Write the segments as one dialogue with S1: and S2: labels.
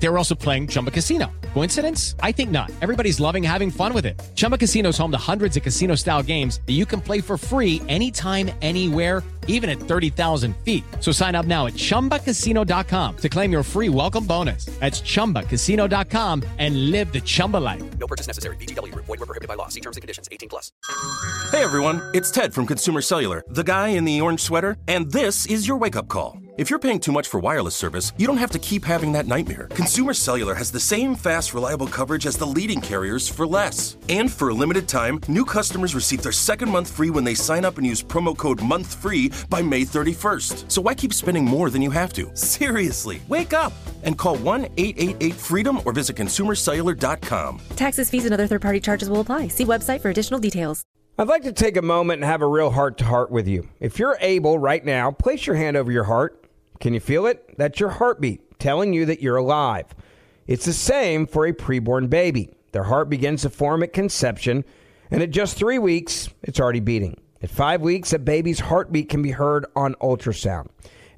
S1: They were also playing Chumba Casino. Coincidence? I think not. Everybody's loving having fun with it. Chumba Casino is home to hundreds of casino style games that you can play for free anytime, anywhere, even at 30,000 feet. So sign up now at chumbacasino.com to claim your free welcome bonus. That's chumbacasino.com and live the Chumba life.
S2: No purchase necessary. VGW Group. Void were prohibited by law. See terms and conditions. 18 plus.
S3: Hey everyone, it's Ted from Consumer Cellular, the guy in the orange sweater, and this is your wake up call. If you're paying too much for wireless service, you don't have to keep having that nightmare. Consumer Cellular has the same fast, reliable coverage as the leading carriers for less. And for a limited time, new customers receive their second month free when they sign up and use promo code MONTHFREE by May 31st. So why keep spending more than you have to? Seriously, wake up and call 1 888 freedom or visit consumercellular.com.
S4: Taxes, fees, and other third party charges will apply. See website for additional details.
S5: I'd like to take a moment and have a real heart to heart with you. If you're able right now, place your hand over your heart. Can you feel it? That's your heartbeat telling you that you're alive. It's the same for a preborn baby. Their heart begins to form at conception, and at just three weeks, it's already beating. At five weeks, a baby's heartbeat can be heard on ultrasound.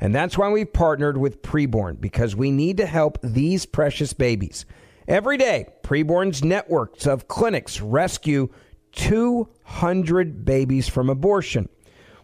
S5: And that's why we've partnered with Preborn, because we need to help these precious babies. Every day, Preborn's networks of clinics rescue 200 babies from abortion.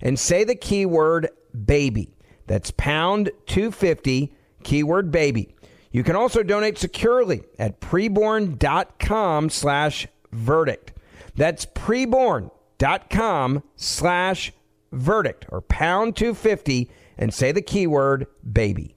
S5: and say the keyword baby. That's pound 250, keyword baby. You can also donate securely at preborn.com slash verdict. That's preborn.com slash verdict or pound 250 and say the keyword baby.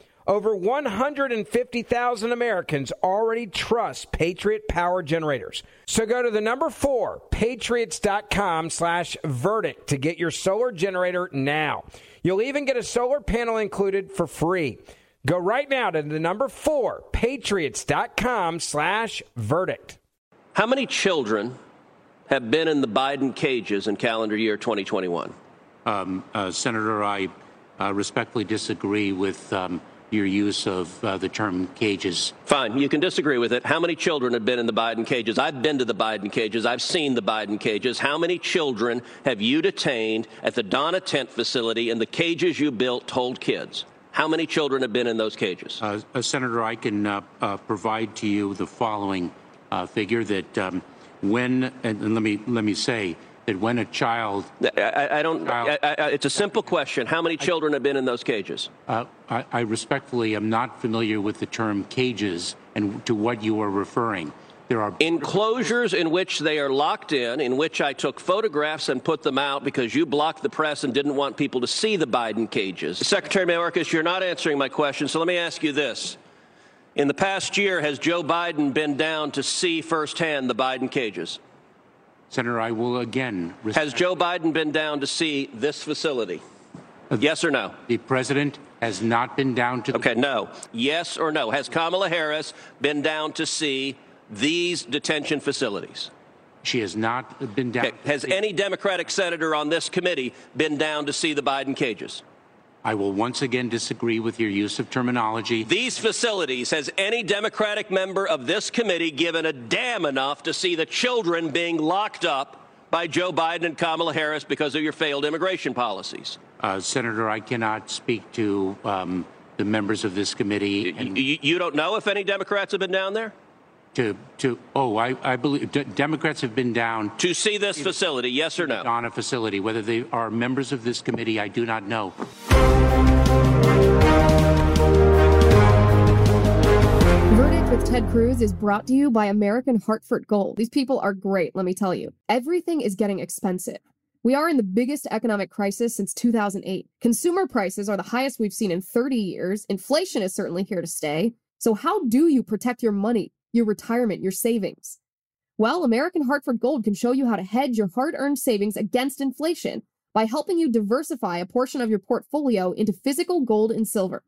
S5: Over 150,000 Americans already trust Patriot Power Generators. So go to the number four, patriots.com slash verdict to get your solar generator now. You'll even get a solar panel included for free. Go right now to the number four, patriots.com slash verdict.
S6: How many children have been in the Biden cages in calendar year 2021?
S7: Um, uh, Senator, I uh, respectfully disagree with um, your use of uh, the term cages.
S6: Fine, you can disagree with it. How many children have been in the Biden cages? I've been to the Biden cages. I've seen the Biden cages. How many children have you detained at the Donna Tent facility in the cages you built to hold kids? How many children have been in those cages?
S7: Uh, uh, Senator, I can uh, uh, provide to you the following uh, figure that um, when, and, and let me let me say, that when a child.
S6: I, I don't. I, I, it's a simple question. How many children have been in those cages?
S7: Uh, I, respectfully am not familiar with the term cages and to what you are referring. There are
S6: enclosures in which they are locked in, in which I took photographs and put them out because you blocked the press and didn't want people to see the Biden cages. Secretary Mayorkas, you're not answering my question, so let me ask you this. In the past year, has Joe Biden been down to see firsthand the Biden cages?
S7: Senator, I will again.
S6: Has Joe Biden been down to see this facility? Uh, yes or no?
S7: The president has not been down to.
S6: Okay, no. Yes or no? Has Kamala Harris been down to see these detention facilities?
S7: She has not been down. Okay.
S6: Has any Democratic senator on this committee been down to see the Biden cages?
S7: I will once again disagree with your use of terminology.
S6: These facilities, has any Democratic member of this committee given a damn enough to see the children being locked up by Joe Biden and Kamala Harris because of your failed immigration policies?
S7: Uh, Senator, I cannot speak to um, the members of this committee.
S6: And... You, you don't know if any Democrats have been down there?
S7: To to oh I, I believe d- Democrats have been down
S8: to see this facility. Yes or no?
S7: On a facility, whether they are members of this committee, I do not know.
S9: Verdict with Ted Cruz is brought to you by American Hartford Gold. These people are great, let me tell you. Everything is getting expensive. We are in the biggest economic crisis since 2008. Consumer prices are the highest we've seen in 30 years. Inflation is certainly here to stay. So, how do you protect your money, your retirement, your savings? Well, American Hartford Gold can show you how to hedge your hard earned savings against inflation by helping you diversify a portion of your portfolio into physical gold and silver.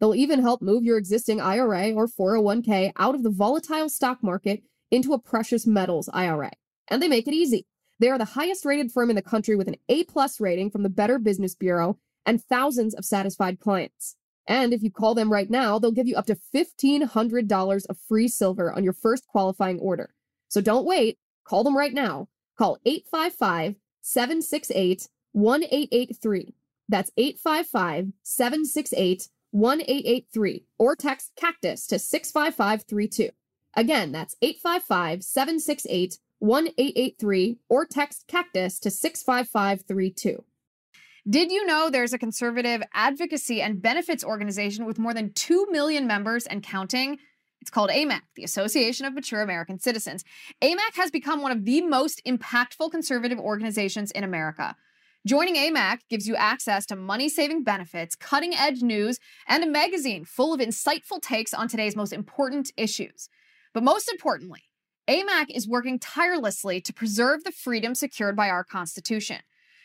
S9: They'll even help move your existing IRA or 401k out of the volatile stock market into a precious metals IRA. And they make it easy. They are the highest rated firm in the country with an A plus rating from the Better Business Bureau and thousands of satisfied clients. And if you call them right now, they'll give you up to $1,500 of free silver on your first qualifying order. So don't wait. Call them right now. Call 855 768 1883. That's 855 768 1883 or text cactus to 65532. Again, that's 855 768 1883 or text cactus to 65532.
S10: Did you know there's a conservative advocacy and benefits organization with more than 2 million members and counting? It's called AMAC, the Association of Mature American Citizens. AMAC has become one of the most impactful conservative organizations in America. Joining AMAC gives you access to money saving benefits, cutting edge news, and a magazine full of insightful takes on today's most important issues. But most importantly, AMAC is working tirelessly to preserve the freedom secured by our Constitution.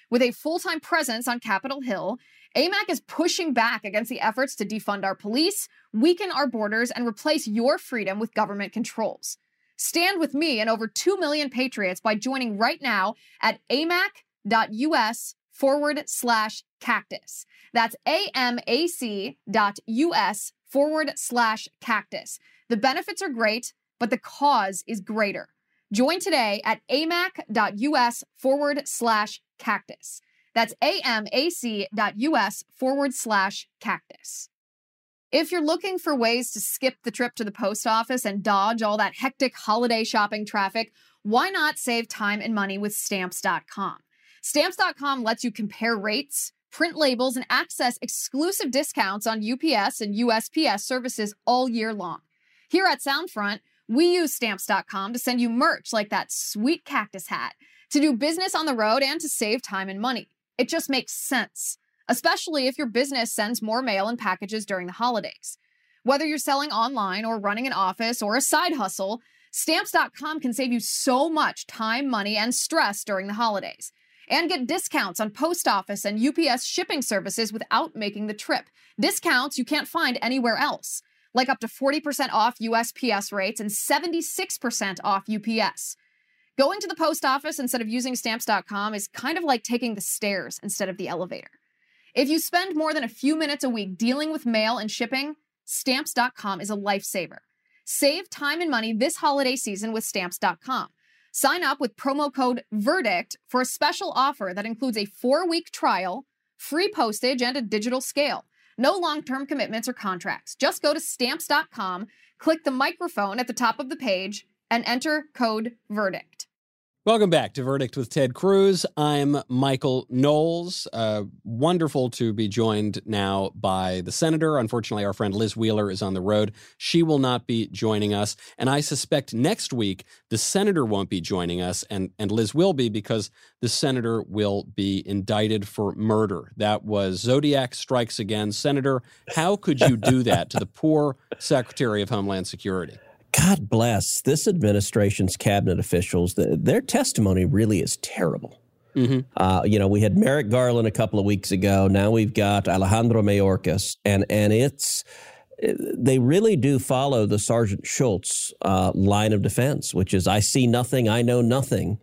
S10: With a full time presence on Capitol Hill, AMAC is pushing back against the efforts to defund our police, weaken our borders, and replace your freedom with government controls. Stand with me and over 2 million patriots by joining right now at amac.us forward slash cactus. That's amac dot us forward slash cactus. The benefits are great, but the cause is greater. Join today at amac.us forward slash cactus. That's amac.us forward slash cactus. If you're looking for ways to skip the trip to the post office and dodge all that hectic holiday shopping traffic, why not save time and money with stamps.com? Stamps.com lets you compare rates, print labels, and access exclusive discounts on UPS and USPS services all year long. Here at Soundfront, we use stamps.com to send you merch like that sweet cactus hat, to do business on the road, and to save time and money. It just makes sense, especially if your business sends more mail and packages during the holidays. Whether you're selling online or running an office or a side hustle, stamps.com can save you so much time, money, and stress during the holidays. And get discounts on post office and UPS shipping services without making the trip. Discounts you can't find anywhere else like up to 40% off USPS rates and 76% off UPS. Going to the post office instead of using stamps.com is kind of like taking the stairs instead of the elevator. If you spend more than a few minutes a week dealing with mail and shipping, stamps.com is a lifesaver. Save time and money this holiday season with stamps.com. Sign up with promo code VERDICT for a special offer that includes a four week trial, free postage, and a digital scale. No long term commitments or contracts. Just go to stamps.com, click the microphone at the top of the page, and enter code VERDICT.
S11: Welcome back to Verdict with Ted Cruz. I'm Michael Knowles. Uh, wonderful to be joined now by the senator. Unfortunately, our friend Liz Wheeler is on the road. She will not be joining us. And I suspect next week the senator won't be joining us, and, and Liz will be because the senator will be indicted for murder. That was Zodiac Strikes Again. Senator, how could you do that to the poor Secretary of Homeland Security?
S6: God bless this administration's cabinet officials. Their testimony really is terrible. Mm-hmm. Uh, you know, we had Merrick Garland a couple of weeks ago. Now we've got Alejandro Mayorkas, and and it's they really do follow the Sergeant Schultz uh, line of defense, which is I see nothing, I know nothing,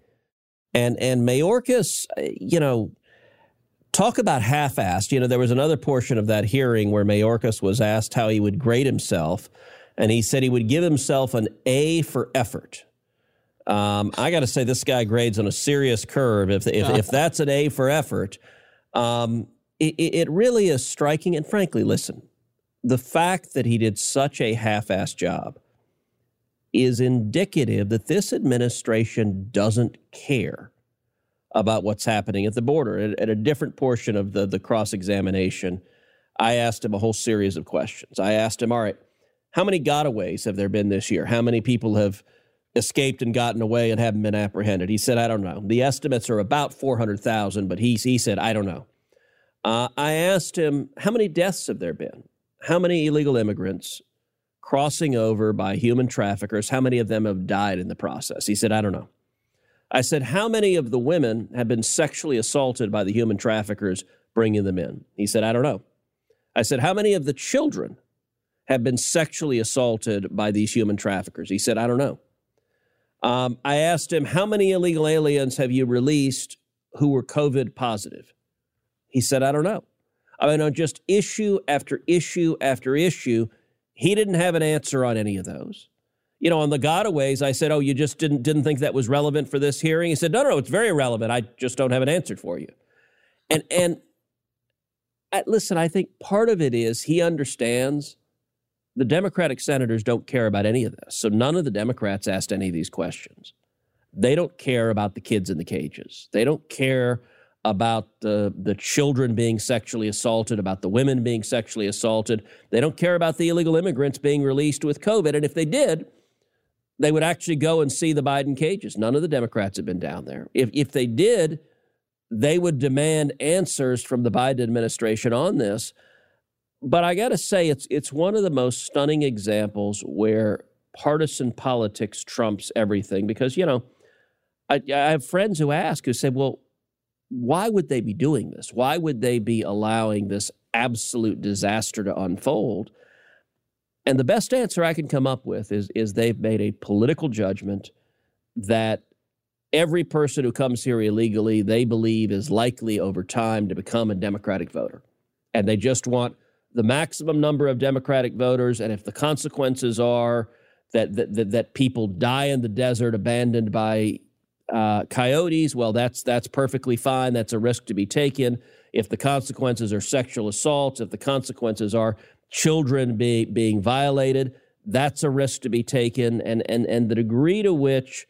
S6: and and Mayorkas, you know, talk about half-assed. You know, there was another portion of that hearing where Mayorkas was asked how he would grade himself and he said he would give himself an A for effort. Um, I got to say, this guy grades on a serious curve. If if, if that's an A for effort, um, it, it really is striking. And frankly, listen, the fact that he did such a half-assed job is indicative that this administration doesn't care about what's happening at the border. At, at a different portion of the, the cross examination, I asked him a whole series of questions. I asked him, All right, how many gotaways have there been this year? How many people have escaped and gotten away and haven't been apprehended? He said, I don't know. The estimates are about 400,000, but he, he said, I don't know. Uh, I asked him, How many deaths have there been? How many illegal immigrants crossing over by human traffickers? How many of them have died in the process? He said, I don't know. I said, How many of the women have been sexually assaulted by the human traffickers bringing them in? He said, I don't know. I said, How many of the children have been sexually assaulted by these human traffickers? He said, I don't know. Um, I asked him, How many illegal aliens have you released who were COVID positive? He said, I don't know. I mean, on just issue after issue after issue, he didn't have an answer on any of those. You know, on the gotaways, I said, "Oh, you just didn't didn't think that was relevant for this hearing." He said, "No, no, it's very relevant. I just don't have an answer for you." And and I, listen, I think part of it is he understands the Democratic senators don't care about any of this. So none of the Democrats asked any of these questions. They don't care about the kids in the cages. They don't care about the, the children being sexually assaulted, about the women being sexually assaulted. They don't care about the illegal immigrants being released with COVID. And if they did, they would actually go and see the Biden cages. None of the Democrats have been down there. If, if they did, they would demand answers from the Biden administration on this. But I got to say, it's it's one of the most stunning examples where partisan politics trumps everything. Because you know, I, I have friends who ask who say, "Well, why would they be doing this? Why would they be allowing this absolute disaster to unfold?" And the best answer I can come up with is is they've made a political judgment that every person who comes here illegally they believe is likely over time to become a democratic voter. And they just want the maximum number of Democratic voters. And if the consequences are that, that, that, people die in the desert abandoned by uh, coyotes, well, that's, that's perfectly fine. That's a risk to be taken. If the consequences are sexual assaults, if the consequences are children be, being violated, that's a risk to be taken. And, and, and the degree to which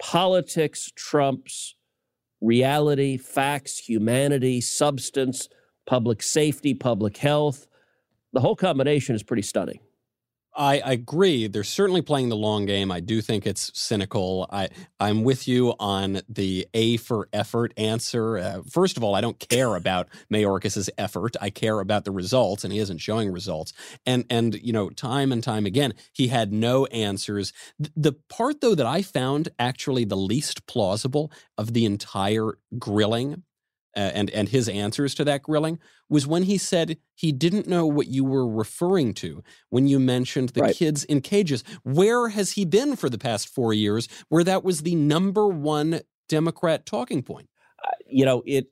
S6: politics trumps reality, facts, humanity, substance, public safety, public health. The whole combination is pretty stunning.
S11: I, agree. They're certainly playing the long game. I do think it's cynical. I I'm with you on the A for effort answer. Uh, first of all, I don't care about Mayorkas's effort. I care about the results, and he isn't showing results. And and you know, time and time again, he had no answers. the part though that I found actually the least plausible of the entire grilling uh, and and his answers to that grilling was when he said he didn't know what you were referring to when you mentioned the right. kids in cages. Where has he been for the past four years, where that was the number one Democrat talking point?
S6: Uh, you know, it.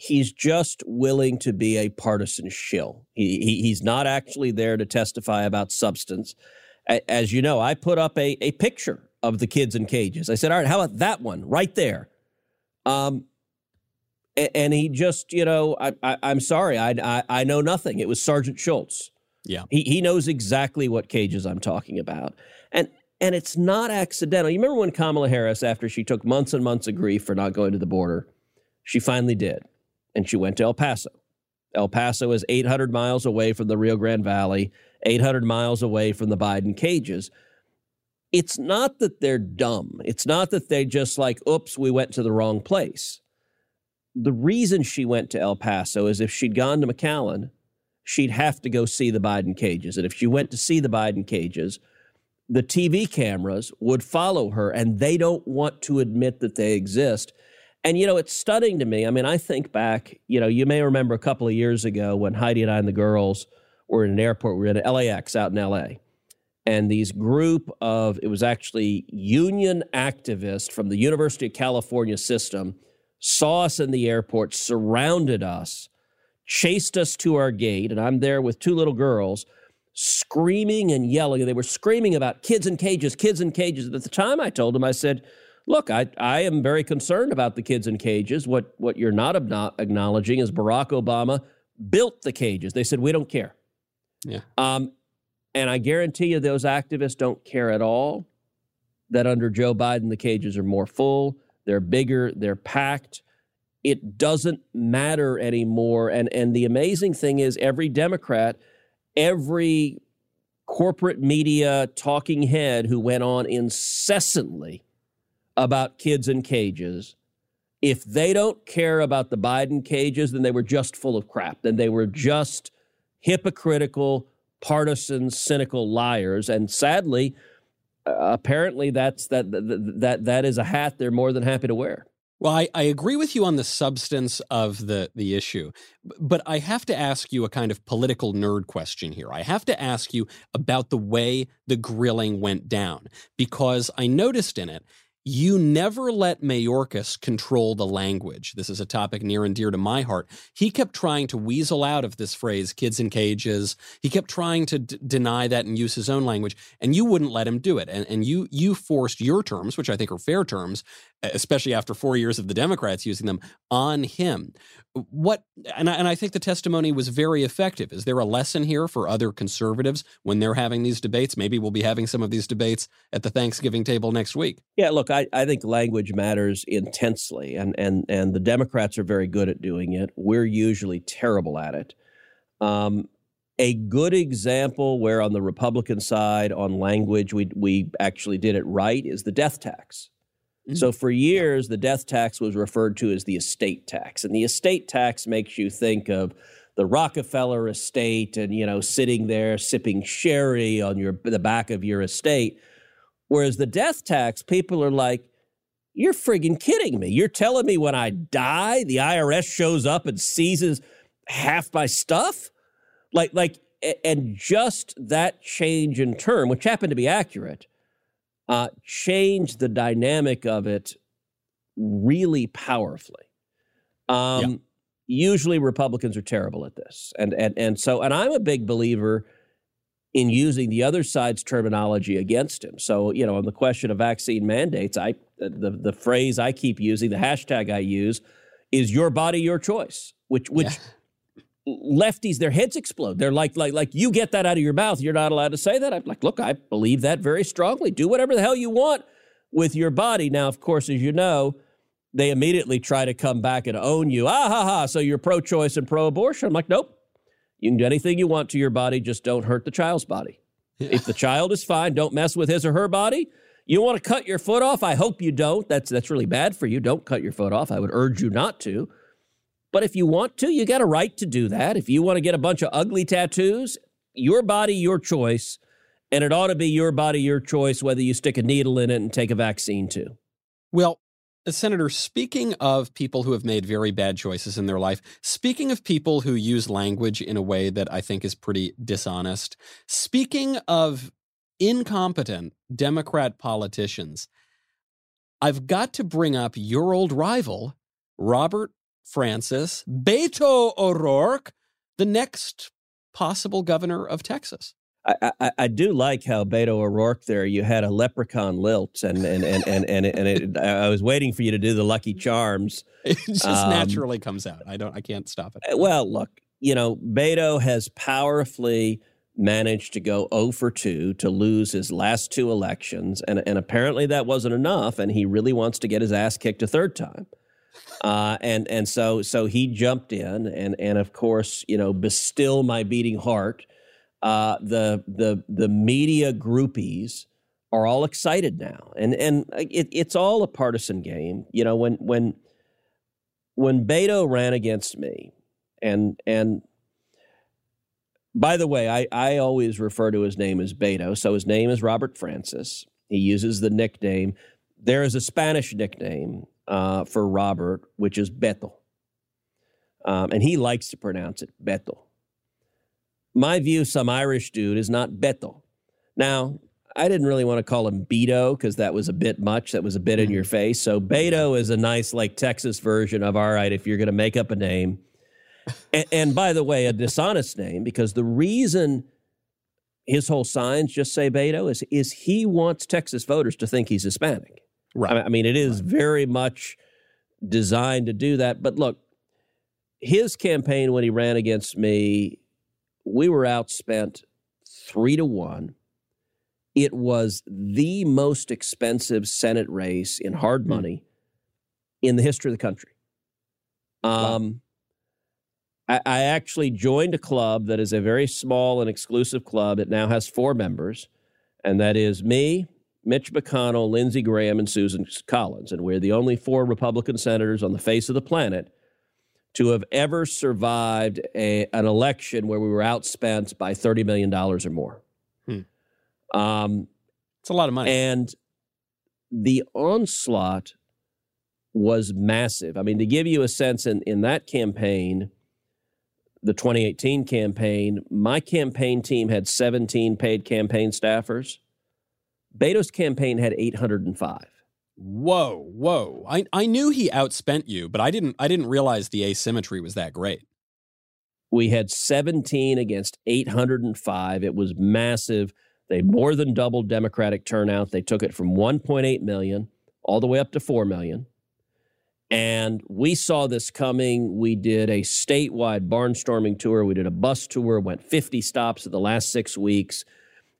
S6: He's just willing to be a partisan shill. He, he he's not actually there to testify about substance. As you know, I put up a, a picture of the kids in cages. I said, "All right, how about that one right there?" Um, and he just, you know, I, I, am sorry, I, I, I know nothing. It was Sergeant Schultz.
S11: Yeah,
S6: he he knows exactly what cages I'm talking about, and and it's not accidental. You remember when Kamala Harris, after she took months and months of grief for not going to the border, she finally did, and she went to El Paso. El Paso is 800 miles away from the Rio Grande Valley, 800 miles away from the Biden cages. It's not that they're dumb. It's not that they just like, oops, we went to the wrong place the reason she went to El Paso is if she'd gone to McAllen, she'd have to go see the Biden cages. And if she went to see the Biden cages, the TV cameras would follow her, and they don't want to admit that they exist. And, you know, it's stunning to me. I mean, I think back, you know, you may remember a couple of years ago when Heidi and I and the girls were in an airport, we were in LAX out in LA. And these group of, it was actually union activists from the University of California system saw us in the airport, surrounded us, chased us to our gate, and I'm there with two little girls screaming and yelling. They were screaming about kids in cages, kids in cages. And at the time, I told them, I said, Look, I, I am very concerned about the kids in cages. What, what you're not acknowledging is Barack Obama built the cages. They said, We don't care.
S11: Yeah.
S6: Um, and I guarantee you, those activists don't care at all that under Joe Biden, the cages are more full, they're bigger, they're packed. It doesn't matter anymore. And, and the amazing thing is, every Democrat, every corporate media talking head who went on incessantly about kids in cages, if they don't care about the Biden cages, then they were just full of crap. Then they were just hypocritical, partisan, cynical liars. And sadly, apparently that's that, that that is a hat they're more than happy to wear.
S11: Well, I, I agree with you on the substance of the, the issue, but I have to ask you a kind of political nerd question here. I have to ask you about the way the grilling went down, because I noticed in it you never let Mayorkas control the language. This is a topic near and dear to my heart. He kept trying to weasel out of this phrase, kids in cages. He kept trying to d- deny that and use his own language, and you wouldn't let him do it. And, and you, you forced your terms, which I think are fair terms, especially after four years of the Democrats using them, on him. What, and I, and I think the testimony was very effective. Is there a lesson here for other conservatives when they're having these debates? Maybe we'll be having some of these debates at the Thanksgiving table next week.
S6: Yeah, look, I, I think language matters intensely, and, and, and the Democrats are very good at doing it. We're usually terrible at it. Um, a good example where on the Republican side on language we, we actually did it right is the death tax. So mm-hmm. for years, the death tax was referred to as the estate tax, and the estate tax makes you think of the Rockefeller estate and you know sitting there sipping sherry on your the back of your estate. Whereas the death tax, people are like, "You're friggin' kidding me! You're telling me when I die, the IRS shows up and seizes half my stuff?" Like, like, and just that change in term, which happened to be accurate uh, changed the dynamic of it really powerfully. Um, yeah. Usually, Republicans are terrible at this, and and and so, and I'm a big believer in using the other side's terminology against him. So, you know, on the question of vaccine mandates, I the the phrase I keep using, the hashtag I use, is "your body, your choice," which which. Yeah lefties, their heads explode. They're like, like, like, you get that out of your mouth. You're not allowed to say that. I'm like, look, I believe that very strongly. Do whatever the hell you want with your body. Now, of course, as you know, they immediately try to come back and own you. Ah, ha, ha. So you're pro choice and pro abortion. I'm like, nope. You can do anything you want to your body, just don't hurt the child's body. Yeah. If the child is fine, don't mess with his or her body. You want to cut your foot off? I hope you don't. That's that's really bad for you. Don't cut your foot off. I would urge you not to. But if you want to, you got a right to do that. If you want to get a bunch of ugly tattoos, your body, your choice. And it ought to be your body, your choice, whether you stick a needle in it and take a vaccine too.
S11: Well, Senator, speaking of people who have made very bad choices in their life, speaking of people who use language in a way that I think is pretty dishonest, speaking of incompetent Democrat politicians, I've got to bring up your old rival, Robert Francis, Beto O'Rourke, the next possible governor of Texas.
S6: I, I, I, do like how Beto O'Rourke there. You had a leprechaun lilt, and and and and and, and it, I was waiting for you to do the Lucky Charms.
S11: It just um, naturally comes out. I don't. I can't stop it.
S6: Uh, well, look, you know, Beto has powerfully managed to go 0 for 2 to lose his last two elections, and and apparently that wasn't enough, and he really wants to get his ass kicked a third time. Uh, and and so so he jumped in and and of course you know bestill my beating heart. Uh, the the the media groupies are all excited now, and and it, it's all a partisan game. You know when when when Beto ran against me, and and by the way, I I always refer to his name as Beto, so his name is Robert Francis. He uses the nickname. There is a Spanish nickname uh, for Robert, which is Beto. Um, and he likes to pronounce it Beto. My view, some Irish dude is not Beto. Now, I didn't really want to call him Beto because that was a bit much. That was a bit in your face. So Beto is a nice, like Texas version of all right, if you're going to make up a name. and, and by the way, a dishonest name because the reason his whole signs just say Beto is, is he wants Texas voters to think he's Hispanic. Right. I mean, it is right. very much designed to do that. But look, his campaign when he ran against me, we were outspent three to one. it was the most expensive Senate race in hard
S11: Hmm.
S6: money in the history of the country. Um, I, I actually joined a club that is a very small and exclusive club. It now has four members, and that is me, Mitch McConnell, Lindsey Graham, and Susan Collins. And we're the only four Republican senators on the face of the planet to have ever survived a, an election where we were outspent by $30 million or more. Um,
S11: it's a lot of money.
S6: And the onslaught was massive. I mean, to give you a sense, in, in that campaign, the 2018 campaign, my campaign team had 17 paid campaign staffers. Beto's campaign had 805.
S11: Whoa, whoa! I I knew he outspent you, but I didn't I didn't realize the asymmetry was that great.
S6: We had 17 against 805. It was massive. They more than doubled Democratic turnout. They took it from 1.8 million all the way up to 4 million. And we saw this coming. We did a statewide barnstorming tour. We did a bus tour, went 50 stops in the last six weeks.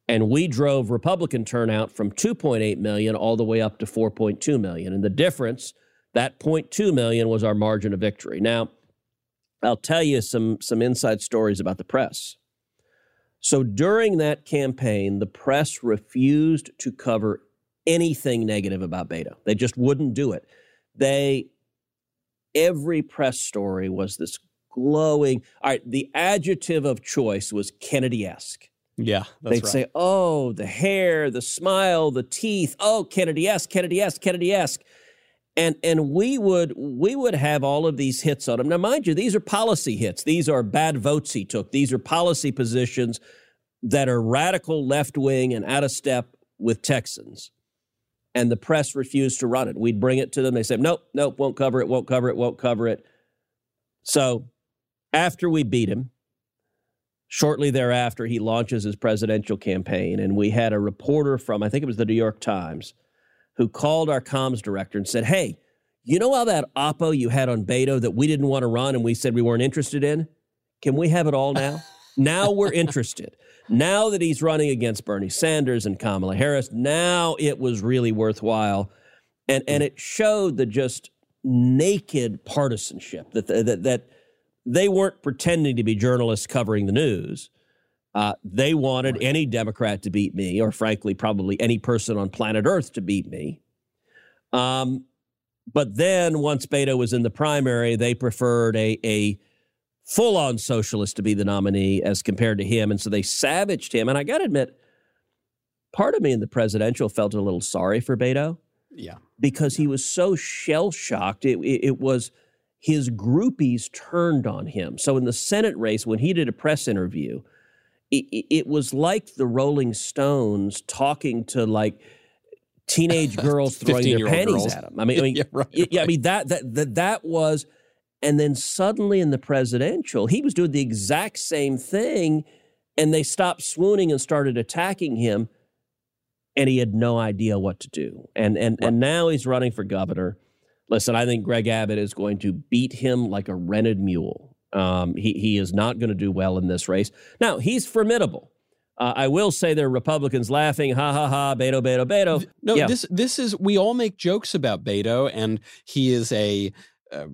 S6: And we drove Republican turnout from 2.8 million all the way up to 4.2 million. And the difference, that 0.2 million was our margin of victory. Now, I'll tell you some some inside stories about the press. So during that campaign, the press refused to cover anything negative about Beto. They just wouldn't do it. They every press story was this glowing. All right, the adjective of choice was Kennedy-esque.
S11: Yeah, that's
S6: They'd
S11: right.
S6: say, "Oh, the hair, the smile, the teeth. Oh, Kennedy-esque, Kennedy-esque, Kennedy-esque." And and we would we would have all of these hits on him. Now, mind you, these are policy hits. These are bad votes he took. These are policy positions that are radical left wing and out of step with Texans. And the press refused to run it. We'd bring it to them. They said, "Nope, nope, won't cover it, won't cover it, won't cover it." So, after we beat him, shortly thereafter, he launches his presidential campaign, and we had a reporter from I think it was the New York Times who called our comms director and said, Hey, you know how that oppo you had on Beto that we didn't want to run and we said we weren't interested in? Can we have it all now? now we're interested. Now that he's running against Bernie Sanders and Kamala Harris, now it was really worthwhile. And, and hmm. it showed the just naked partisanship that, that, that they weren't pretending to be journalists covering the news. Uh, they wanted any Democrat to beat me, or frankly, probably any person on planet Earth to beat me. Um, but then once Beto was in the primary, they preferred a, a full on socialist to be the nominee as compared to him. And so they savaged him. And I got to admit, part of me in the presidential felt a little sorry for Beto
S11: Yeah.
S6: because he was so shell shocked. It, it, it was his groupies turned on him. So in the Senate race, when he did a press interview, it, it- was like the Rolling Stones talking to like teenage girls throwing their panties
S11: girls.
S6: at him. I mean, I mean,
S11: Yeah, right,
S6: yeah, I mean that that that that was, and then suddenly in the presidential, he was doing the exact same thing, and they stopped swooning and started attacking him, and he had no idea what to do. And and and now he's running for governor. Listen, I think Greg Abbott is going to beat him like a rented mule. Um, he he is not going to do well in this race. Now he's formidable. Uh, I will say there are Republicans laughing, ha ha ha, Beto, Beto, Beto.
S11: No,
S6: Yeah.
S11: this this is we all make jokes about Beto, and he is a uh,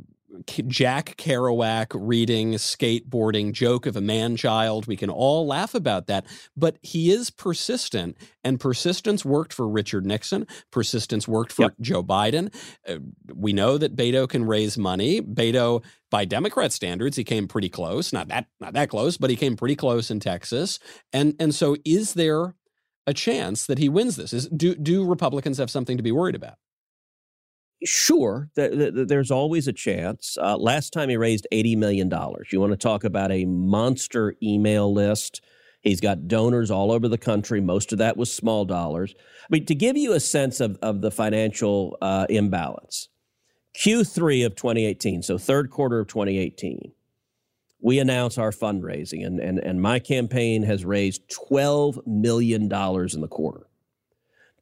S11: Jack Kerouac reading skateboarding joke of a man child. We can all laugh about that, but he is persistent, and persistence worked for Richard Nixon. Persistence worked for Joe Biden. Uh, we know that Beto can raise money. Beto, by Democrat standards, he came pretty close. Not that not that close, but he came pretty close in Texas. And and so, is there a chance that he wins this? Is do do Republicans have something to be worried about?
S6: Sure, th- th- th- there's always a chance. Uh, last time he raised $80 million. You want to talk about a monster email list? He's got donors all over the country. Most of that was small dollars. I mean, to give you a sense of, of the financial uh, imbalance, Q3 of 2018, so third quarter of 2018, we announce our fundraising, and, and, and my campaign has raised $12 million in the quarter.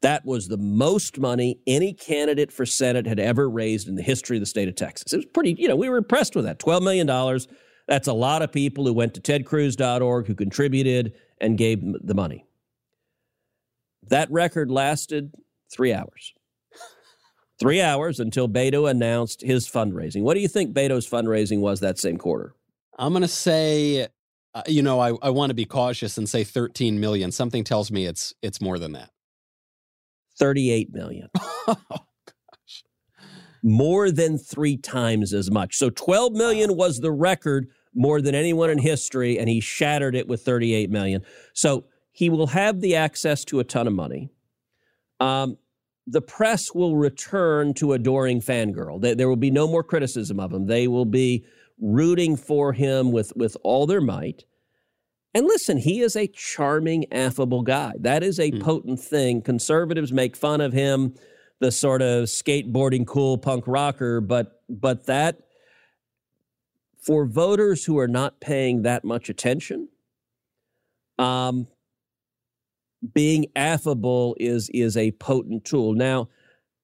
S6: That was the most money any candidate for Senate had ever raised in the history of the state of Texas. It was pretty, you know, we were impressed with that. $12 million. That's a lot of people who went to tedcruz.org, who contributed and gave the money. That record lasted three hours. Three hours until Beto announced his fundraising. What do you think Beto's fundraising was that same quarter?
S11: I'm going to say, uh, you know, I, I want to be cautious and say 13 million. Something tells me it's it's more than that.
S6: 38 million. oh, gosh. More than three times as much. So 12 million was the record more than anyone in history, and he shattered it with 38 million. So he will have the access to a ton of money. Um, the press will return to adoring fangirl. There, there will be no more criticism of him. They will be rooting for him with, with all their might. And listen, he is a charming, affable guy. That is a mm. potent thing. Conservatives make fun of him, the sort of skateboarding cool punk rocker, but but that for voters who are not paying that much attention, um, being affable is is a potent tool. Now,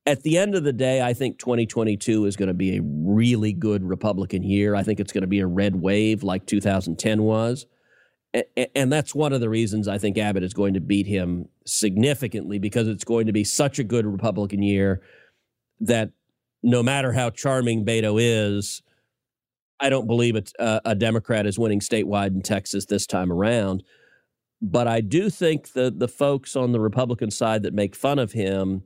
S6: at the end of the day, I think 2022 is going to be a really good Republican year. I think it's going to be a red wave like 2010 was. And that's one of the reasons I think Abbott is going to beat him significantly because it's going to be such a good Republican year that no matter how charming Beto is, I don't believe it's, uh, a Democrat is winning statewide in Texas this time around. But I do think that the folks on the Republican side that make fun of him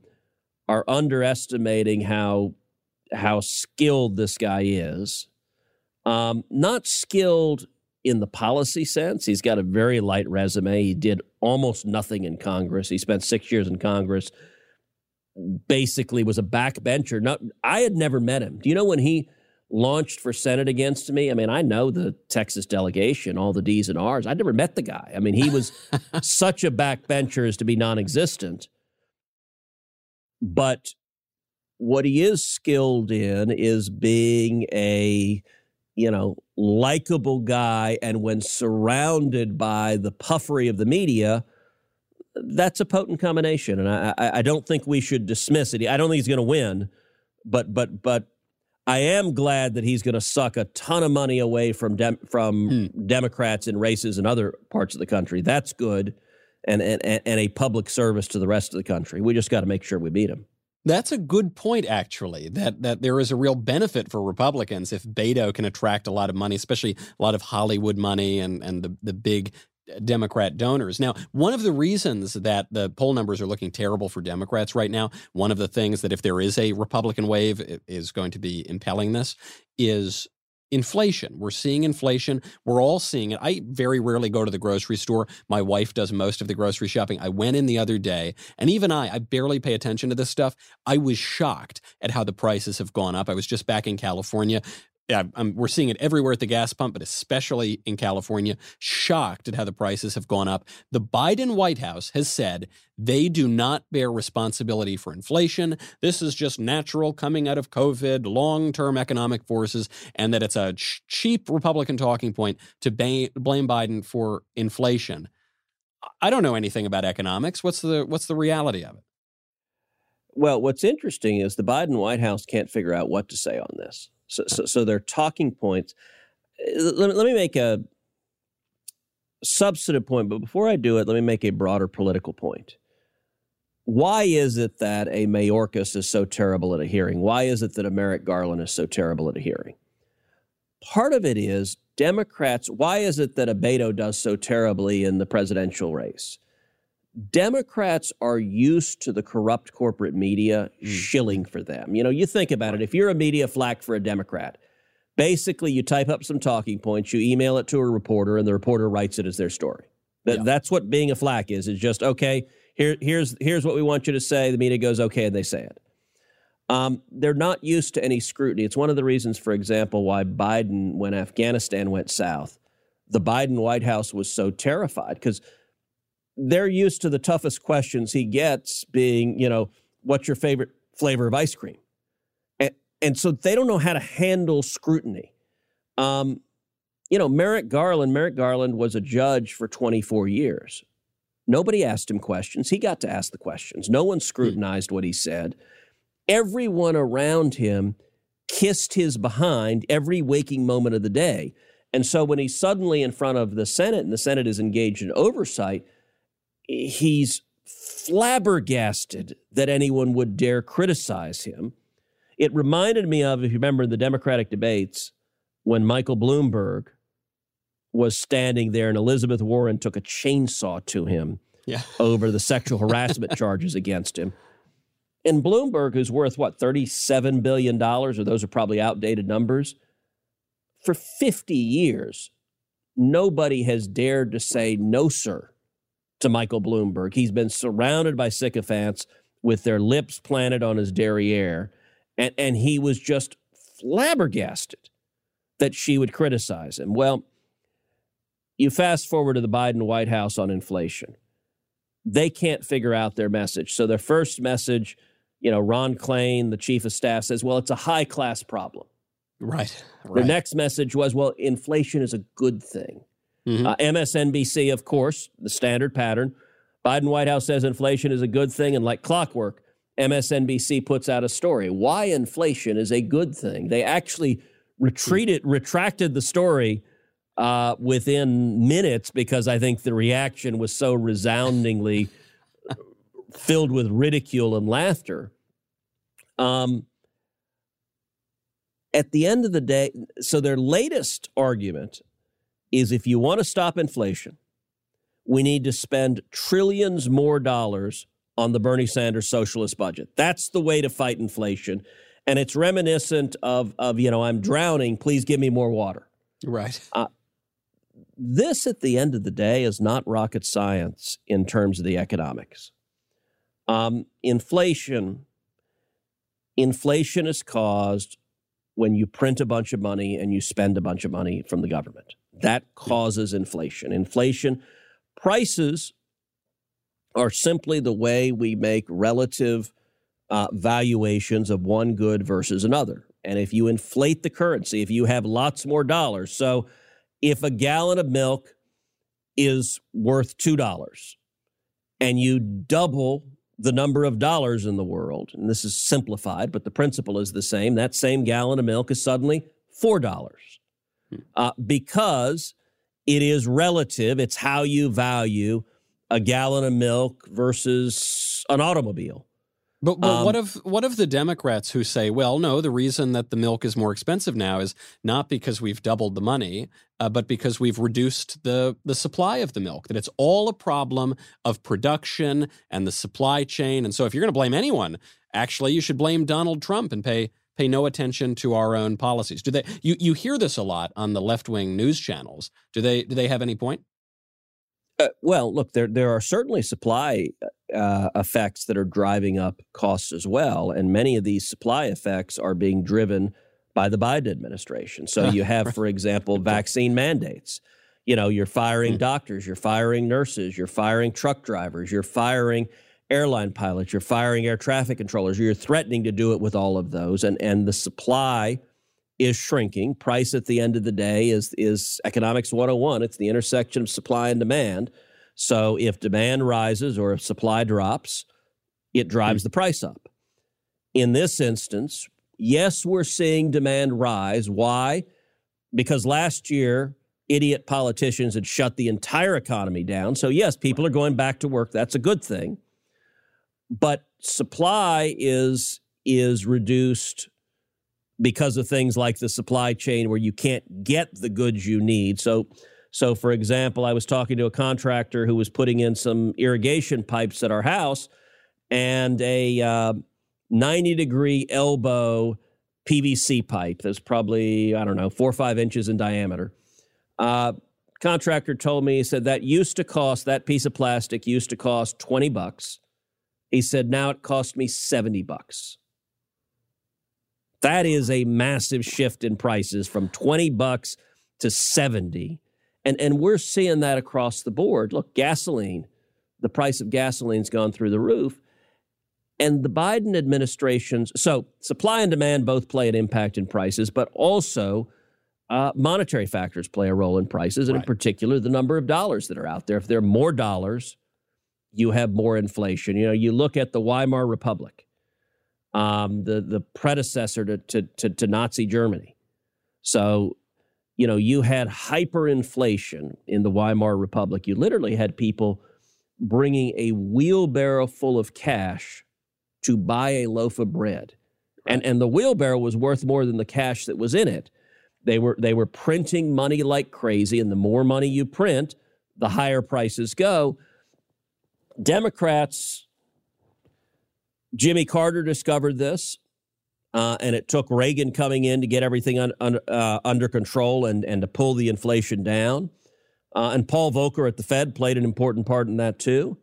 S6: are underestimating how how skilled this guy is. Um, not skilled in the policy sense. He's got a very light resume. He did almost nothing in Congress. He spent six years in Congress. Basically, was a backbencher. Not, I had never met him. Do you know when he launched for Senate against me. I mean, I know the Texas delegation, all the D's and R's. I never met the guy. I mean, he was such a backbencher as to be non existent. But what he is skilled in is being a, you know, likable guy. And when surrounded by the puffery of the media, that's a potent combination. And I, I, I don't think we should dismiss it. I don't think he's going to win, but, but, but I am glad that he's going to suck a ton of money away from dem- from hmm. Democrats in races in other parts of the country. That's good, and and and a public service to the rest of the country. We just got to make sure we beat him.
S11: That's a good point, actually. That that there is a real benefit for Republicans if Beto can attract a lot of money, especially a lot of Hollywood money and and the the big uh, Democrat donors. Now, one of the reasons that the poll numbers are looking terrible for Democrats right now, one of the things that if there is a Republican wave is going to be impelling this is inflation. We're seeing inflation. We're all seeing it. I very rarely go to the grocery store. My wife does most of the grocery shopping. I went in the other day, and even I, I barely pay attention to this stuff. I was shocked at how the prices have gone up. I was just back in California I'm, um, we're seeing it everywhere at the gas pump, but especially in California, shocked at how the prices have gone up. The Biden White House has said they do not bear responsibility for inflation. This is just natural coming out of COVID, long term economic forces, and that it's a ch- cheap Republican talking point to ba- blame Biden for inflation. I don't know anything about economics. What's the what's the reality of it?
S6: Well, what's interesting is the Biden White House can't figure out what to say on this. So, so, so they're talking points. Uh, let, let me make a substantive point, but before I do it, let me make a broader political point. Why is it that a Mayorkas is so terrible at a hearing? Why is it that a Merrick Garland is so terrible at a hearing? Part of it is Democrats. Why is it that a Beto does so terribly in the presidential race? Democrats are used to the corrupt corporate media mm. shilling for them. You know, you think about it. If you're a media flack for a Democrat, basically you type up some talking points, you email it to a reporter, and the reporter writes it as their story. That, yeah. That's what being a flack is. It's just okay. Here, here's here's what we want you to say. The media goes okay, and they say it. Um, they're not used to any scrutiny. It's one of the reasons, for example, why Biden, when Afghanistan went south, the Biden White House was so terrified because they're used to the toughest questions he gets being, you know, what's your favorite flavor of ice cream? And, and so they don't know how to handle scrutiny. Um, you know, Merrick Garland, Merrick Garland was a judge for 24 years. Nobody asked him questions. He got to ask the questions. No one scrutinized what he said. Everyone around him kissed his behind every waking moment of the day. And so when he's suddenly in front of the Senate and the Senate is engaged in oversight, he's flabbergasted that anyone would dare criticize him. It reminded me of, if you remember, the Democratic debates when Michael Bloomberg was standing there and Elizabeth Warren took a chainsaw to him
S11: yeah.
S6: over the sexual harassment charges against him. And Bloomberg, who's worth what, $37 billion, or those are probably outdated numbers, for 50 years, nobody has dared to say no, sir, to Michael Bloomberg. He's been surrounded by sycophants with their lips planted on his derriere, and, and he was just flabbergasted that she would criticize him. Well, you fast forward to the Biden White House on inflation. They can't figure out their message. So their first message, you know, Ron Klain, the chief of staff, says, well, it's a high class problem.
S11: Right. right.
S6: The next message was, well, inflation is a good thing.
S11: Mm-hmm.
S6: Uh, MSNBC, of course, the standard pattern. Biden White House says inflation is a good thing, and like clockwork, MSNBC puts out a story why inflation is a good thing. They actually retreated, retracted the story uh, within minutes because I think the reaction was so resoundingly filled with ridicule and laughter. Um, at the end of the day, so their latest argument is if you want to stop inflation, we need to spend trillions more dollars on the Bernie Sanders socialist budget. That's the way to fight inflation. And it's reminiscent of, of you know, I'm drowning, please give me more water.
S11: Right.
S6: Uh, this, at the end of the day, is not rocket science in terms of the economics. Um, inflation, inflation is caused when you print a bunch of money and you spend a bunch of money from the government. That causes inflation. Inflation prices are simply the way we make relative uh, valuations of one good versus another. And if you inflate the currency, if you have lots more dollars, so if a gallon of milk is worth $2 and you double the number of dollars in the world, and this is simplified, but the principle is the same, that same gallon of milk is suddenly $4 uh, because it is relative. It's how you value a gallon of milk versus an automobile.
S11: But, but
S6: Um,
S11: what of what of the Democrats who say, well, no, the reason that the milk is more expensive now is not because we've doubled the money, uh, but because we've reduced the the supply of the milk. That it's all a problem of production and the supply chain. And so, if you're going to blame anyone, actually, you should blame Donald Trump and pay pay no attention to our own policies. Do they? You you hear this a lot on the left wing news channels. Do they? Do they have any point?
S6: Uh, well, look, there there are certainly supply uh, effects that are driving up costs as well, and many of these supply effects are being driven by the Biden administration. So you have, for example, vaccine mandates. You know, you're firing doctors, you're firing nurses, you're firing truck drivers, you're firing airline pilots, you're firing air traffic controllers. You're threatening to do it with all of those, and and the supply is shrinking. Price at the end of the day is is economics 101. It's the intersection of supply and demand. So if demand rises or if supply drops, it drives the price up. In this instance, yes, we're seeing demand rise. Why? Because last year, idiot politicians had shut the entire economy down. So yes, people are going back to work. That's a good thing. But supply is is reduced because of things like the supply chain where you can't get the goods you need. So, so for example, I was talking to a contractor who was putting in some irrigation pipes at our house, and a uh, 90 degree elbow PVC pipe that's probably I don't know four or five inches in diameter. Uh, contractor told me he said that used to cost that piece of plastic used to cost 20 bucks. He said now it cost me 70 bucks. That is a massive shift in prices from 20 bucks to 70. And and we're seeing that across the board. Look, gasoline, the price of gasoline's gone through the roof. And the Biden administration's so supply and demand both play an impact in prices, but also uh, monetary factors play a role in prices, and in particular, the number of dollars that are out there. If there are more dollars, you have more inflation. You know, you look at the Weimar Republic um, the the predecessor to, to, to to Nazi Germany. So, you know, you had hyperinflation in the Weimar Republic. You literally had people bringing a wheelbarrow full of cash to buy a loaf of bread. And, and the wheelbarrow was worth more than the cash that was in it. They were, they were printing money like crazy, and the more money you print, the higher prices go. Democrats, Jimmy Carter discovered this, uh, and it took Reagan coming in to get everything un, un, uh, under control and, and to pull the inflation down. Uh, and Paul Volcker at the Fed played an important part in that too.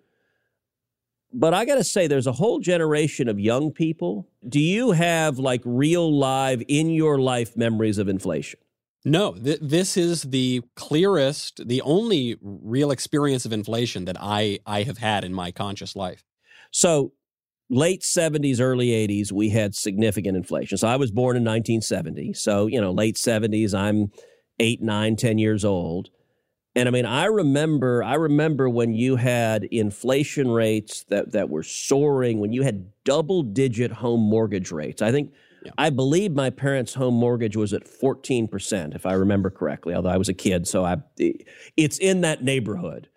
S6: But I got to say, there's a whole generation of young people. Do you have like real live in your life memories of inflation?
S11: No, th- this is the clearest, the only real experience of inflation that I, I have had in my conscious life.
S6: So, late 70s, early 80s, we had significant inflation. So, I was born in 1970. So, you know, late 70s, I'm eight, nine, 10 years old. And I mean, I remember, I remember when you had inflation rates that, that were soaring, when you had double digit home mortgage rates. I think, yeah. I believe my parents' home mortgage was at 14%, if I remember correctly, although I was a kid. So I, it's in that neighborhood.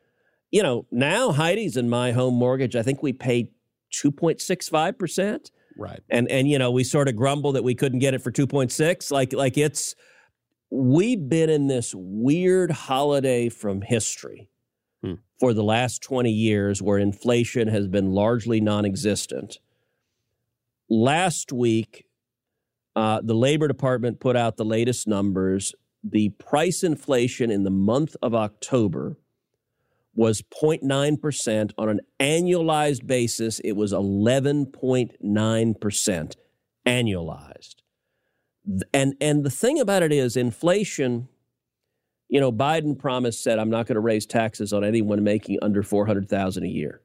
S6: You know, now Heidi's in my home mortgage, I think we pay 2.65%.
S11: Right.
S6: And, and, you know, we sort of grumble that we couldn't get it for 2.6. Like, like it's, we've been in this weird holiday from history hmm. for the last 20 years where inflation has been largely non existent. Last week, uh, the Labor Department put out the latest numbers. The price inflation in the month of October was 0.9%. On an annualized basis, it was 11.9% annualized. And and the thing about it is inflation, you know, Biden promised said I'm not going to raise taxes on anyone making under 400,000 a year.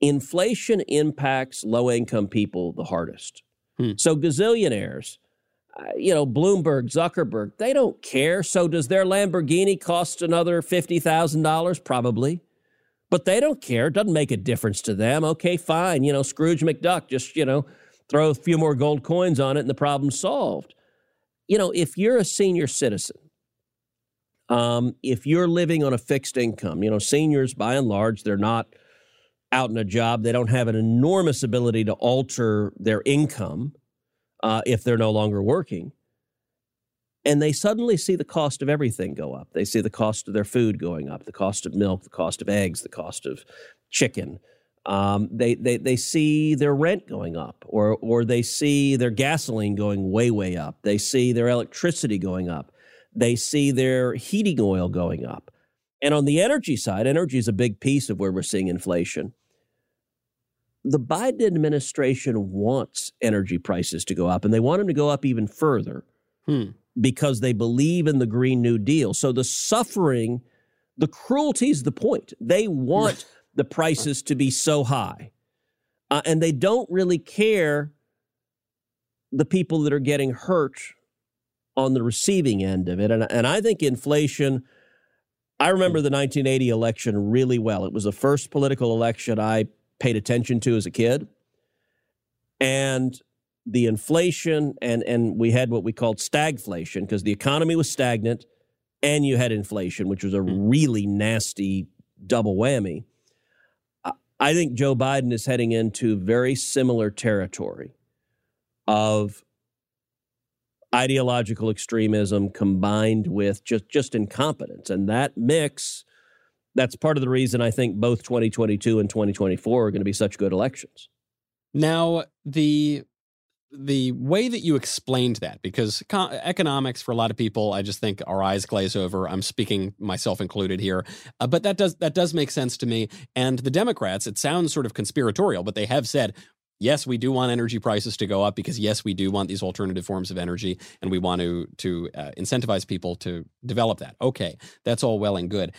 S6: Inflation impacts low income people the hardest. Hmm. So gazillionaires, uh, you know, Bloomberg, Zuckerberg, they don't care. So does their Lamborghini cost another $50,000 probably? But they don't care. It doesn't make a difference to them. Okay, fine. You know, Scrooge McDuck just, you know, throw a few more gold coins on it and the problem's solved. You know, if you're a senior citizen, um, if you're living on a fixed income, you know, seniors by and large, they're not out in a job. They don't have an enormous ability to alter their income uh, if they're no longer working. And they suddenly see the cost of everything go up. They see the cost of their food going up, the cost of milk, the cost of eggs, the cost of chicken, um, they, they, they see their rent going up, or, or they see their gasoline going way, way up. They see their electricity going up. They see their heating oil going up. And on the energy side, energy is a big piece of where we're seeing inflation. The Biden administration wants energy prices to go up, and they want them to go up even further hmm. because they believe in the Green New Deal. So the suffering, the cruelty is the point. They want the prices to be so high. Uh, and they don't really care the people that are getting hurt on the receiving end of it. And, and I think inflation, I remember the 1980 election really well. It was the first political election I paid attention to as a kid. And the inflation, and, and we had what we called stagflation because the economy was stagnant and you had inflation, which was a hmm. really nasty double whammy. I think Joe Biden is heading into very similar territory of ideological extremism combined with just, just incompetence. And that mix, that's part of the reason I think both 2022 and 2024 are going to be such good elections.
S11: Now, the the way that you explained that, because economics for a lot of people, I just think our eyes glaze over. I'm speaking myself included here, uh, but that does that does make sense to me. And the Democrats, it sounds sort of conspiratorial, but they have said. Yes, we do want energy prices to go up because yes, we do want these alternative forms of energy, and we want to to uh, incentivize people to develop that. Okay, that's all well and good.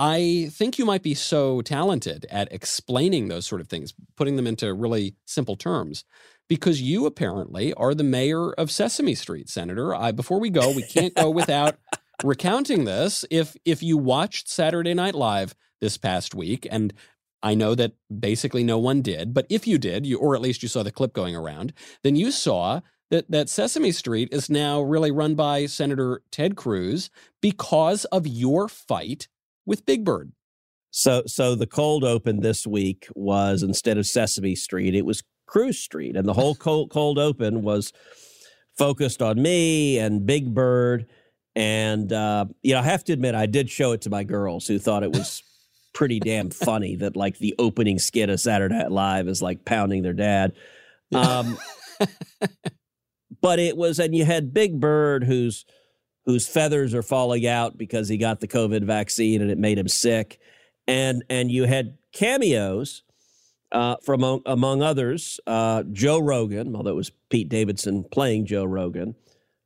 S11: I think you might be so talented at explaining those sort of things, putting them into really simple terms because you apparently are the mayor of Sesame Street, Senator. I, before we go, we can't go without recounting this. If if you watched Saturday Night Live this past week, and I know that basically no one did, but if you did, you or at least you saw the clip going around, then you saw that that Sesame Street is now really run by Senator Ted Cruz because of your fight with Big Bird.
S6: So, so the cold open this week was instead of Sesame Street, it was Cruz Street, and the whole cold, cold open was focused on me and Big Bird. And uh, you know, I have to admit, I did show it to my girls who thought it was pretty damn funny that like the opening skit of Saturday Night Live is like pounding their dad. Um, but it was, and you had Big Bird whose whose feathers are falling out because he got the COVID vaccine and it made him sick, and and you had cameos uh, from among, among others uh, Joe Rogan, although it was Pete Davidson playing Joe Rogan.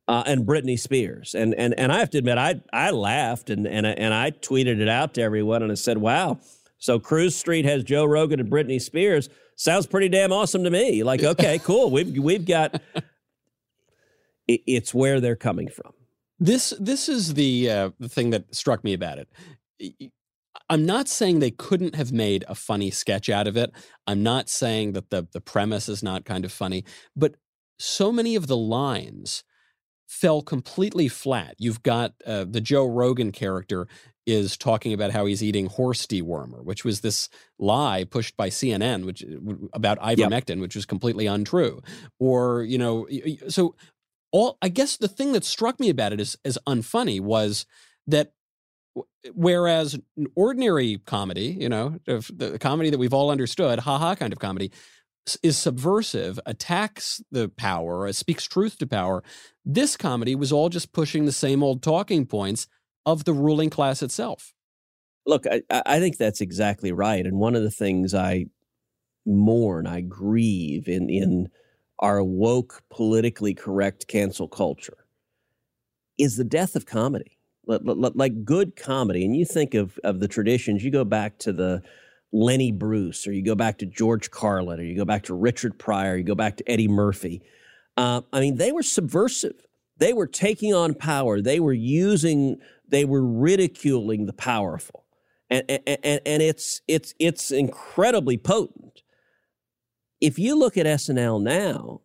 S6: Uh, and Britney Spears, and and and I have to admit, I I laughed and and and I tweeted it out to everyone, and I said, "Wow, so Cruz Street has Joe Rogan and Britney Spears. Sounds pretty damn awesome to me. Like, okay, cool. We've we've got. It's where they're coming from.
S11: This this is the uh, the thing that struck me about it. I'm not saying they couldn't have made a funny sketch out of it. I'm not saying that the the premise is not kind of funny, but so many of the lines fell completely flat. You've got uh, the Joe Rogan character is talking about how he's eating horse dewormer, which was this lie pushed by CNN, which about ivermectin, yep. which was completely untrue. Or you know, so all I guess the thing that struck me about it is as unfunny was that whereas ordinary comedy, you know, the comedy that we've all understood, haha kind of comedy, is subversive, attacks the power, uh, speaks truth to power. This comedy was all just pushing the same old talking points of the ruling class itself.
S6: Look, I, I think that's exactly right. And one of the things I mourn, I grieve in in our woke, politically correct cancel culture is the death of comedy. Like good comedy, and you think of of the traditions. You go back to the Lenny Bruce, or you go back to George Carlin, or you go back to Richard Pryor, you go back to Eddie Murphy. Uh, I mean, they were subversive. They were taking on power. They were using. They were ridiculing the powerful, and and, and it's it's it's incredibly potent. If you look at SNL now,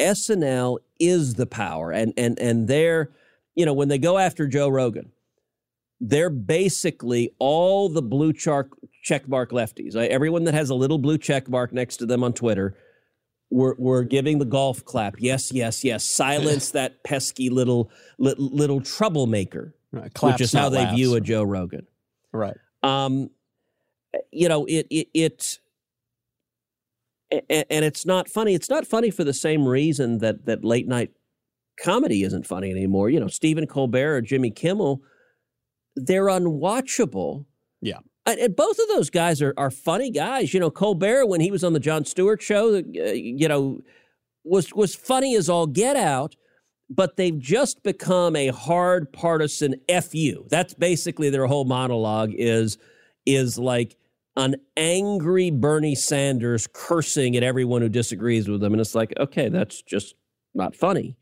S6: SNL is the power, and and and they're you know when they go after Joe Rogan, they're basically all the blue check checkmark lefties. Everyone that has a little blue check mark next to them on Twitter, we're, we're giving the golf clap. Yes, yes, yes. Silence that pesky little little, little troublemaker, right. which is how they laughs. view a Joe Rogan.
S11: Right.
S6: Um, you know, it it it. And it's not funny. It's not funny for the same reason that that late night comedy isn't funny anymore. You know, Stephen Colbert or Jimmy Kimmel, they're unwatchable.
S11: Yeah
S6: and both of those guys are, are funny guys. You know, Colbert when he was on the Jon Stewart show, uh, you know, was was funny as all get out. But they've just become a hard partisan fu. That's basically their whole monologue is is like an angry Bernie Sanders cursing at everyone who disagrees with them, and it's like, okay, that's just not funny.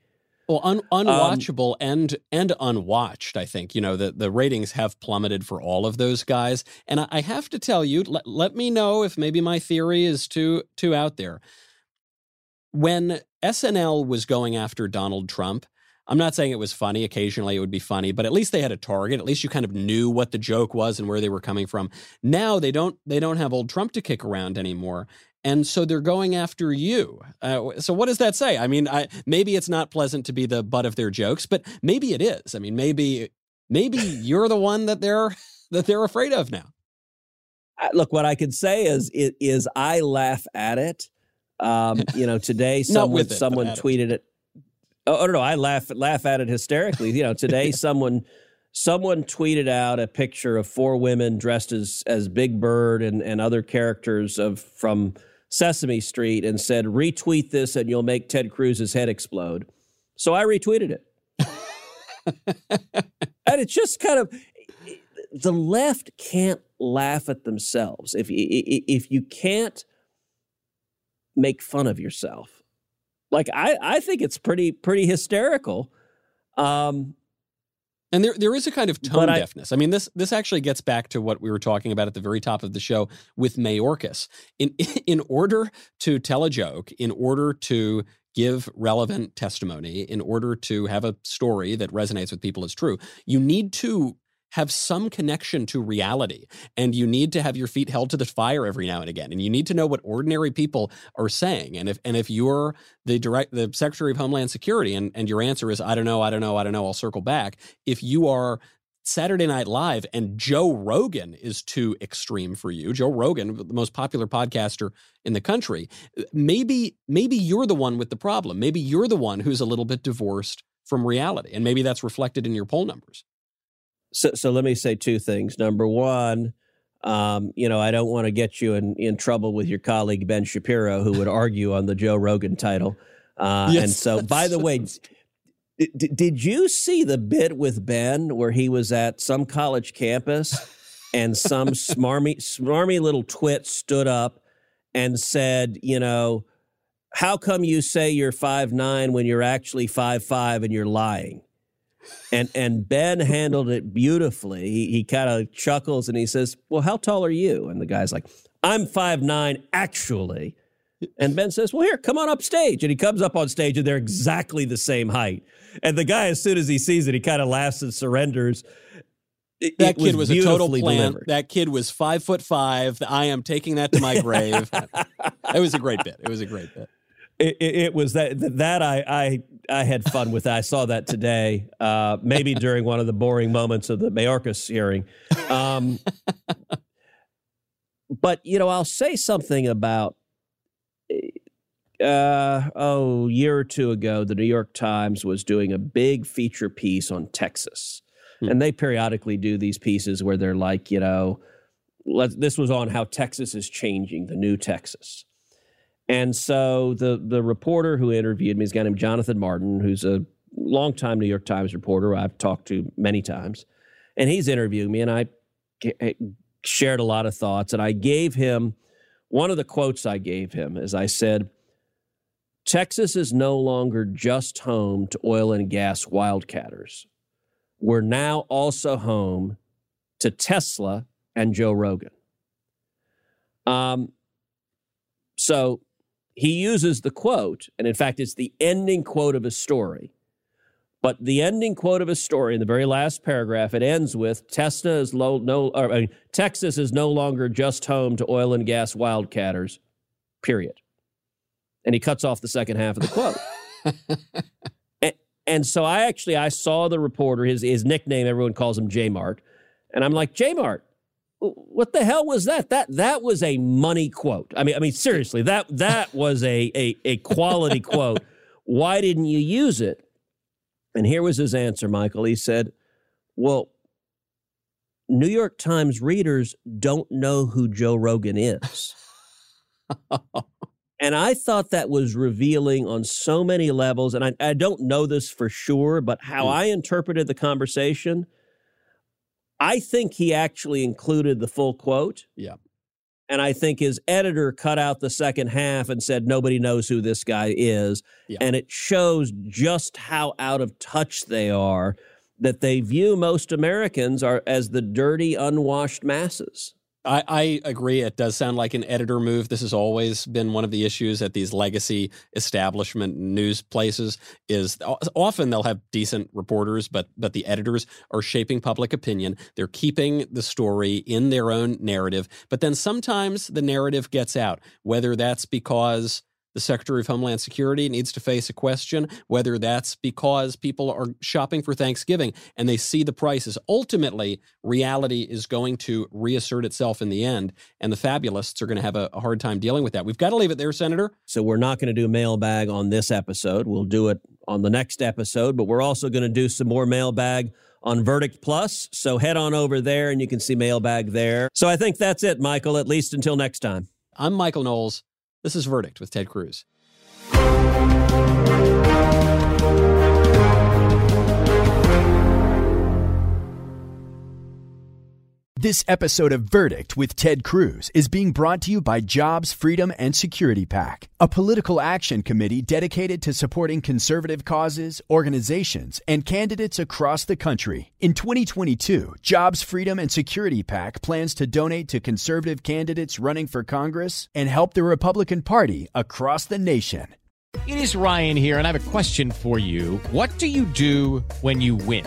S11: Well, un- um, unwatchable um, and and unwatched. I think you know the the ratings have plummeted for all of those guys, and I, I have to tell you, let, let me know if maybe my theory is too too out there. When SNL was going after Donald Trump, I'm not saying it was funny. Occasionally it would be funny, but at least they had a target. At least you kind of knew what the joke was and where they were coming from. Now they don't they don't have old Trump to kick around anymore and so they're going after you. Uh, so what does that say? I mean, I, maybe it's not pleasant to be the butt of their jokes, but maybe it is. I mean, maybe maybe you're the one that they're that they're afraid of now.
S6: Look, what I can say is it is I laugh at it. Um, you know, today someone it, someone tweeted it. it. Oh, oh no, no, I laugh laugh at it hysterically. You know, today someone someone tweeted out a picture of four women dressed as as Big Bird and and other characters of from Sesame Street and said, retweet this and you'll make Ted Cruz's head explode. So I retweeted it. and it's just kind of the left can't laugh at themselves. If if you can't make fun of yourself, like I, I think it's pretty pretty hysterical. Um,
S11: and there, there is a kind of tone I, deafness. I mean, this this actually gets back to what we were talking about at the very top of the show with Mayorkas. In in order to tell a joke, in order to give relevant testimony, in order to have a story that resonates with people as true, you need to have some connection to reality. And you need to have your feet held to the fire every now and again. And you need to know what ordinary people are saying. And if and if you're the direct the Secretary of Homeland Security and, and your answer is, I don't know, I don't know, I don't know, I'll circle back. If you are Saturday Night Live and Joe Rogan is too extreme for you. Joe Rogan, the most popular podcaster in the country. Maybe maybe you're the one with the problem. Maybe you're the one who's a little bit divorced from reality and maybe that's reflected in your poll numbers.
S6: So so let me say two things. Number 1, um, you know, I don't want to get you in, in trouble with your colleague Ben Shapiro, who would argue on the Joe Rogan title. Uh, yes, and so, by the way, D- did you see the bit with Ben where he was at some college campus and some smarmy, smarmy little twit stood up and said, you know, how come you say you're five nine when you're actually five five and you're lying? And and Ben handled it beautifully. He, he kind of chuckles and he says, "Well, how tall are you?" And the guy's like, "I'm five nine actually." And Ben says, Well, here, come on up stage. And he comes up on stage and they're exactly the same height. And the guy, as soon as he sees it, he kind of laughs and surrenders.
S11: It, that it kid was, was a total plant. Delivered. That kid was five foot five. I am taking that to my grave. it was a great bit. It was a great bit.
S6: It, it, it, was that that I I I had fun with. That. I saw that today, uh, maybe during one of the boring moments of the Mayorkas hearing. Um, but you know, I'll say something about uh, oh, a year or two ago, the New York Times was doing a big feature piece on Texas. Hmm. And they periodically do these pieces where they're like, you know, this was on how Texas is changing, the new Texas. And so the the reporter who interviewed me is a guy named Jonathan Martin, who's a longtime New York Times reporter I've talked to many times. And he's interviewing me, and I shared a lot of thoughts. And I gave him one of the quotes I gave him is I said, Texas is no longer just home to oil and gas wildcatters. We're now also home to Tesla and Joe Rogan. Um, so he uses the quote, and in fact, it's the ending quote of his story. But the ending quote of his story in the very last paragraph, it ends with Tesla is low, no, or, I mean, Texas is no longer just home to oil and gas wildcatters, period and he cuts off the second half of the quote. and, and, so I actually I saw the reporter his his nickname everyone calls him J Mart, and I'm like J Mart, what the hell was that? That that was a money quote. I mean I mean seriously that that was a a, a quality quote. Why didn't you use it? And here was his answer, Michael. He said, "Well." New York Times readers don't know who Joe Rogan is. And I thought that was revealing on so many levels. And I, I don't know this for sure, but how mm. I interpreted the conversation, I think he actually included the full quote.
S11: Yeah.
S6: And I think his editor cut out the second half and said, nobody knows who this guy is. Yeah. And it shows just how out of touch they are that they view most Americans are as the dirty, unwashed masses.
S11: I, I, agree. It does sound like an editor move. This has always been one of the issues at these legacy establishment news places. Is often they'll have decent reporters, but but the editors are shaping public opinion. They're keeping the story in their own narrative, but then sometimes the narrative gets out. Whether that's because the Secretary of Homeland Security needs to face a question whether that's because people are shopping for Thanksgiving and they see the prices. Ultimately, reality is going to reassert itself in the end, and the fabulists are going to have a, a hard time dealing with that. We've got to leave it there, Senator.
S6: So we're not going to do mailbag on this episode. We'll do it on the next episode, but we're also going to do some more mailbag on Verdict Plus. So head on over there and you can see mailbag there. So I think that's it, Michael, at least until next time.
S11: I'm Michael Knowles. This is Verdict with Ted Cruz.
S12: This episode of Verdict with Ted Cruz is being brought to you by Jobs, Freedom, and Security PAC, a political action committee dedicated to supporting conservative causes, organizations, and candidates across the country. In 2022, Jobs, Freedom, and Security PAC plans to donate to conservative candidates running for Congress and help the Republican Party across the nation.
S1: It is Ryan here, and I have a question for you. What do you do when you win?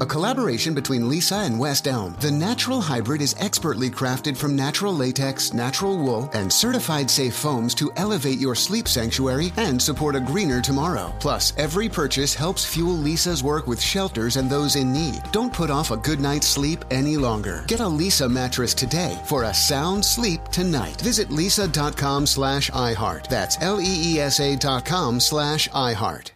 S13: A collaboration between Leesa and West Elm, the Natural Hybrid is expertly crafted from natural latex, natural wool, and certified safe foams to elevate your sleep sanctuary and support a greener tomorrow. Plus, every purchase helps fuel Leesa's work with shelters and those in need. Don't put off a good night's sleep any longer. Get a Lisa mattress today for a sound sleep tonight. Visit leesa.com slash iHeart. That's L-E-E-S-A dot com slash iHeart.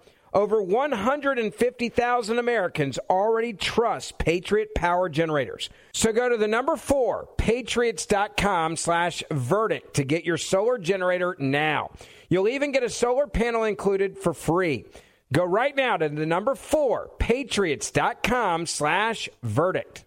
S5: Over 150,000 Americans already trust Patriot Power Generators. So go to the number four, patriots.com slash verdict to get your solar generator now. You'll even get a solar panel included for free. Go right now to the number four, patriots.com slash verdict.